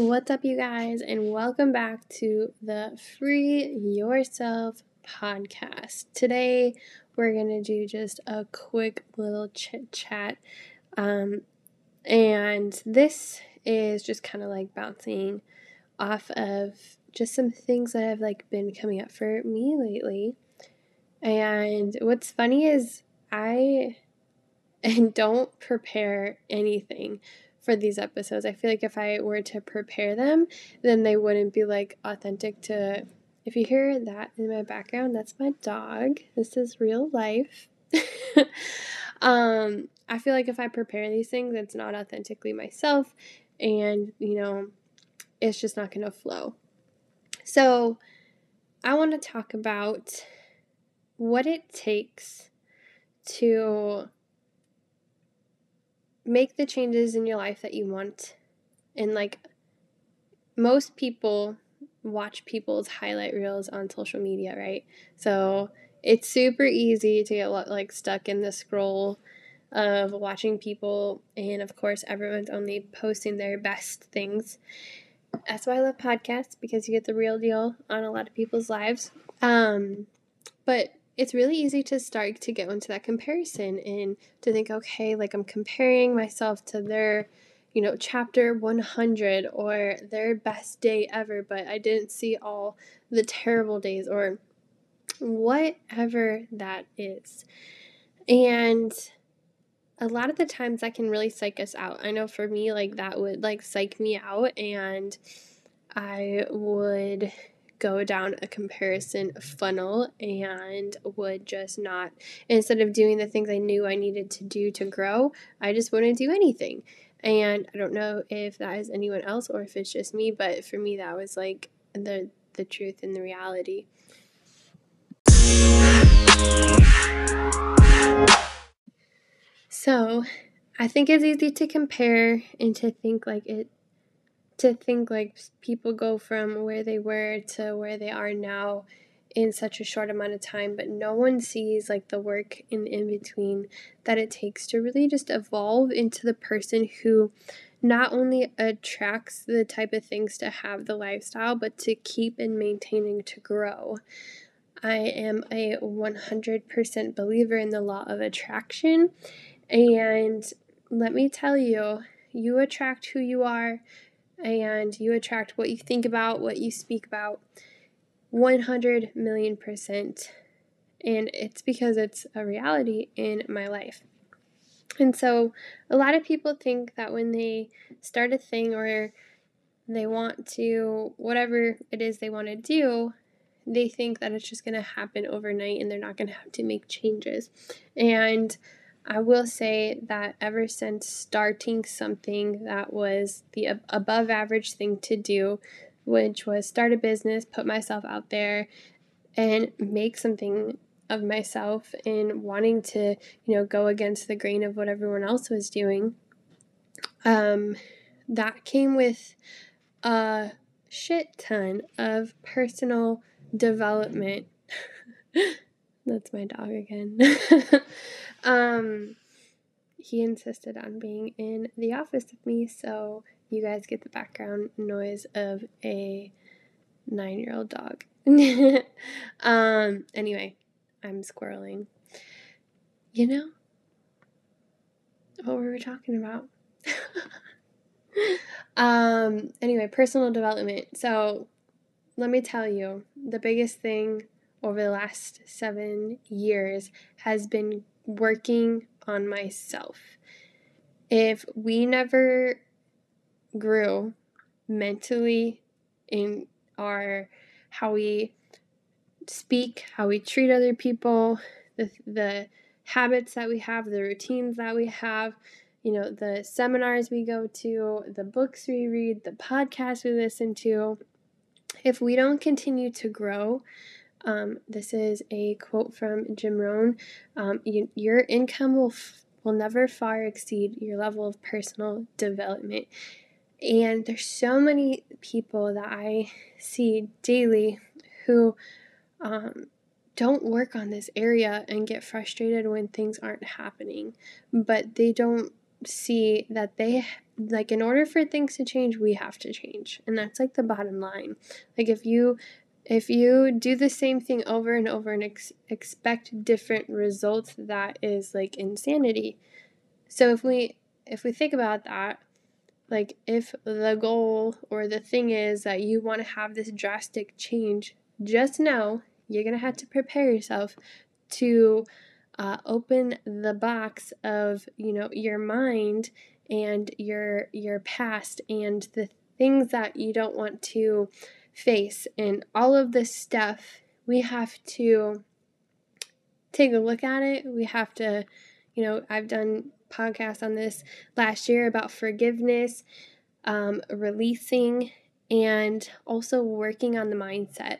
What's up, you guys, and welcome back to the Free Yourself podcast. Today, we're going to do just a quick little chit chat. Um, and this is just kind of like bouncing off of just some things that have like been coming up for me lately. And what's funny is I don't prepare anything for these episodes. I feel like if I were to prepare them, then they wouldn't be like authentic to. If you hear that in my background, that's my dog. This is real life. um, I feel like if I prepare these things, it's not authentically myself, and you know, it's just not going to flow. So, I want to talk about what it takes to make the changes in your life that you want. And like most people watch people's highlight reels on social media, right? So it's super easy to get like stuck in the scroll of watching people and of course everyone's only posting their best things. That's why I love podcasts because you get the real deal on a lot of people's lives. Um but it's really easy to start to get into that comparison and to think, okay, like I'm comparing myself to their, you know, chapter 100 or their best day ever, but I didn't see all the terrible days or whatever that is. And a lot of the times that can really psych us out. I know for me, like that would like psych me out and I would go down a comparison funnel and would just not, instead of doing the things I knew I needed to do to grow, I just wouldn't do anything. And I don't know if that is anyone else or if it's just me, but for me, that was like the, the truth and the reality. So, I think it's easy to compare and to think like it to think like people go from where they were to where they are now in such a short amount of time, but no one sees like the work in in between that it takes to really just evolve into the person who not only attracts the type of things to have the lifestyle, but to keep and maintaining to grow. I am a 100% believer in the law of attraction. And let me tell you, you attract who you are, and you attract what you think about, what you speak about 100 million percent. And it's because it's a reality in my life. And so a lot of people think that when they start a thing or they want to, whatever it is they want to do, they think that it's just going to happen overnight and they're not going to have to make changes. And I will say that ever since starting something that was the above average thing to do, which was start a business, put myself out there, and make something of myself and wanting to, you know, go against the grain of what everyone else was doing, um, that came with a shit ton of personal development. That's my dog again. um, he insisted on being in the office with me, so you guys get the background noise of a nine year old dog. um, anyway, I'm squirreling. You know, what were we talking about? um, anyway, personal development. So, let me tell you the biggest thing over the last seven years has been working on myself. If we never grew mentally in our how we speak, how we treat other people, the the habits that we have, the routines that we have, you know, the seminars we go to, the books we read, the podcasts we listen to, if we don't continue to grow, um, this is a quote from Jim Rohn. Um, you, your income will f- will never far exceed your level of personal development. And there's so many people that I see daily who um, don't work on this area and get frustrated when things aren't happening, but they don't see that they like in order for things to change, we have to change. And that's like the bottom line. Like if you if you do the same thing over and over and ex- expect different results, that is like insanity. So if we if we think about that, like if the goal or the thing is that you want to have this drastic change, just know you're going to have to prepare yourself to uh, open the box of, you know, your mind and your your past and the things that you don't want to face and all of this stuff we have to take a look at it. We have to you know i've done podcasts on this last year about forgiveness um, releasing and also working on the mindset.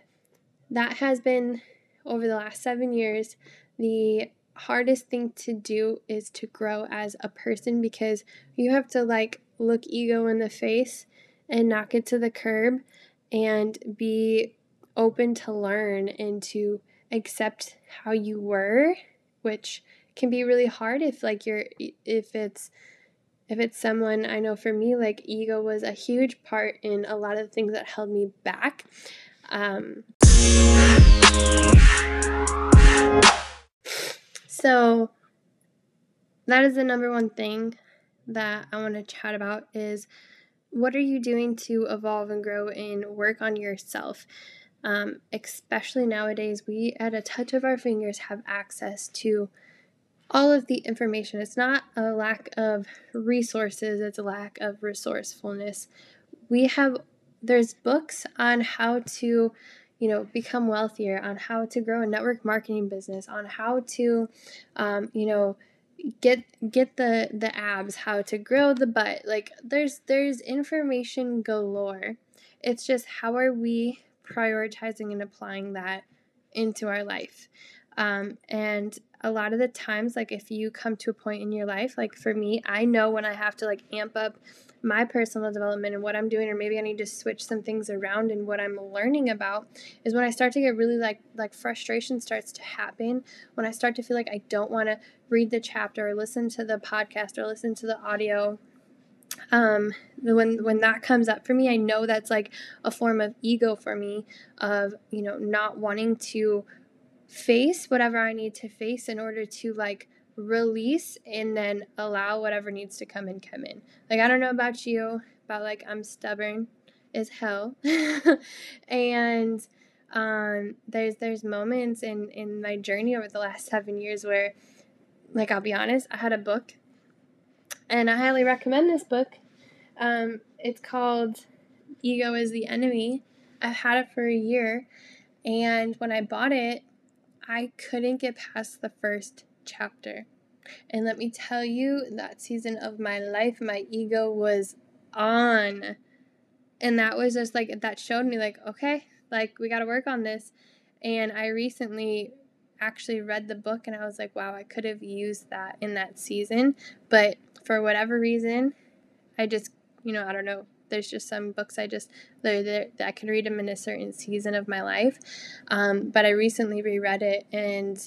That has been over the last seven years the hardest thing to do is to grow as a person because you have to like look ego in the face and knock it to the curb and be open to learn and to accept how you were which can be really hard if like you're if it's if it's someone I know for me like ego was a huge part in a lot of things that held me back um. So that is the number one thing that I want to chat about is what are you doing to evolve and grow and work on yourself? Um, especially nowadays, we at a touch of our fingers have access to all of the information. It's not a lack of resources, it's a lack of resourcefulness. We have, there's books on how to you know become wealthier on how to grow a network marketing business on how to um, you know get get the the abs how to grow the butt. Like there's there's information galore. It's just how are we prioritizing and applying that into our life? Um, and a lot of the times like if you come to a point in your life like for me i know when i have to like amp up my personal development and what I'm doing, or maybe I need to switch some things around and what I'm learning about, is when I start to get really like like frustration starts to happen. When I start to feel like I don't want to read the chapter or listen to the podcast or listen to the audio um when when that comes up for me i know that's like a form of ego for me of you know not wanting to face whatever i need to face in order to like release and then allow whatever needs to come and come in. Like i don't know about you but like i'm stubborn as hell. And um there's there's moments in in my journey over the last seven years where like i'll be honest i had a book and i highly recommend this book. Um it's called ego is the enemy. I've had it for a year and when i bought it i couldn't get past the first chapter. And let me tell you, that season of my life, my ego was on. And that was just like, that showed me, like, okay, like, we got to work on this. And I recently actually read the book and I was like, wow, I could have used that in that season. But for whatever reason, I just, you know, I don't know. There's just some books I just that I can read them in a certain season of my life. Um, but I recently reread it and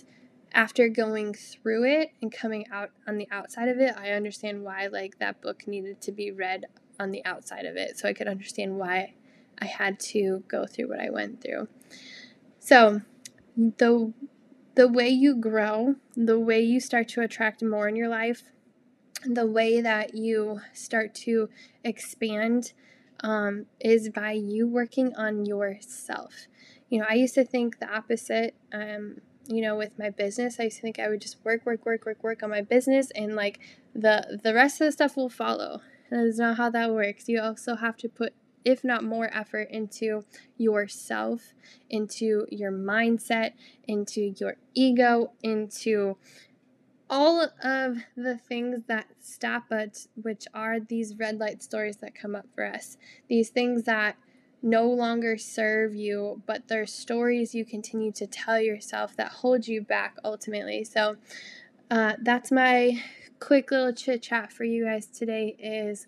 after going through it and coming out on the outside of it, I understand why like that book needed to be read on the outside of it so I could understand why I had to go through what I went through. So, the the way you grow, the way you start to attract more in your life, the way that you start to expand um, is by you working on yourself. You know, I used to think the opposite. Um, you know, with my business, I used to think I would just work, work, work, work, work on my business and like the the rest of the stuff will follow. That is not how that works. You also have to put if not more effort into yourself, into your mindset, into your ego, into all of the things that stop us, which are these red light stories that come up for us. These things that no longer serve you, but they're stories you continue to tell yourself that hold you back ultimately. So uh, that's my quick little chit chat for you guys today is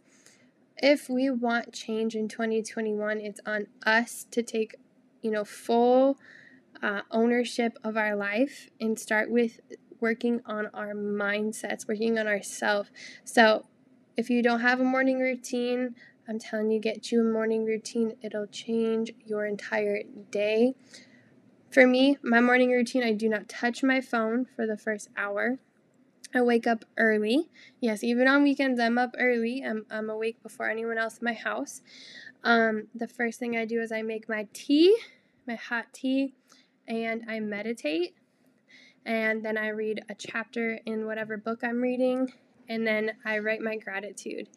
if we want change in 2021, it's on us to take, you know, full uh, ownership of our life and start with working on our mindsets, working on ourselves. So if you don't have a morning routine, I'm telling you, get you a morning routine. It'll change your entire day. For me, my morning routine, I do not touch my phone for the first hour. I wake up early. Yes, even on weekends, I'm up early. I'm, I'm awake before anyone else in my house. Um, the first thing I do is I make my tea, my hot tea, and I meditate. And then I read a chapter in whatever book I'm reading, and then I write my gratitude.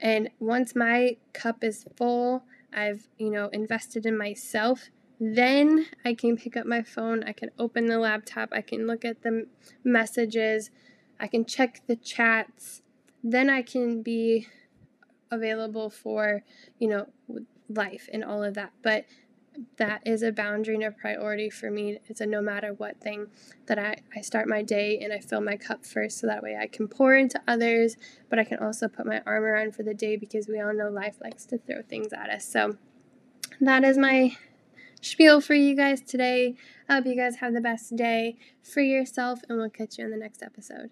And once my cup is full, I've, you know, invested in myself, then I can pick up my phone, I can open the laptop, I can look at the messages, I can check the chats. Then I can be available for, you know, life and all of that. But that is a boundary and a priority for me. It's a no matter what thing that I, I start my day and I fill my cup first so that way I can pour into others, but I can also put my arm around for the day because we all know life likes to throw things at us. So that is my spiel for you guys today. I hope you guys have the best day for yourself, and we'll catch you in the next episode.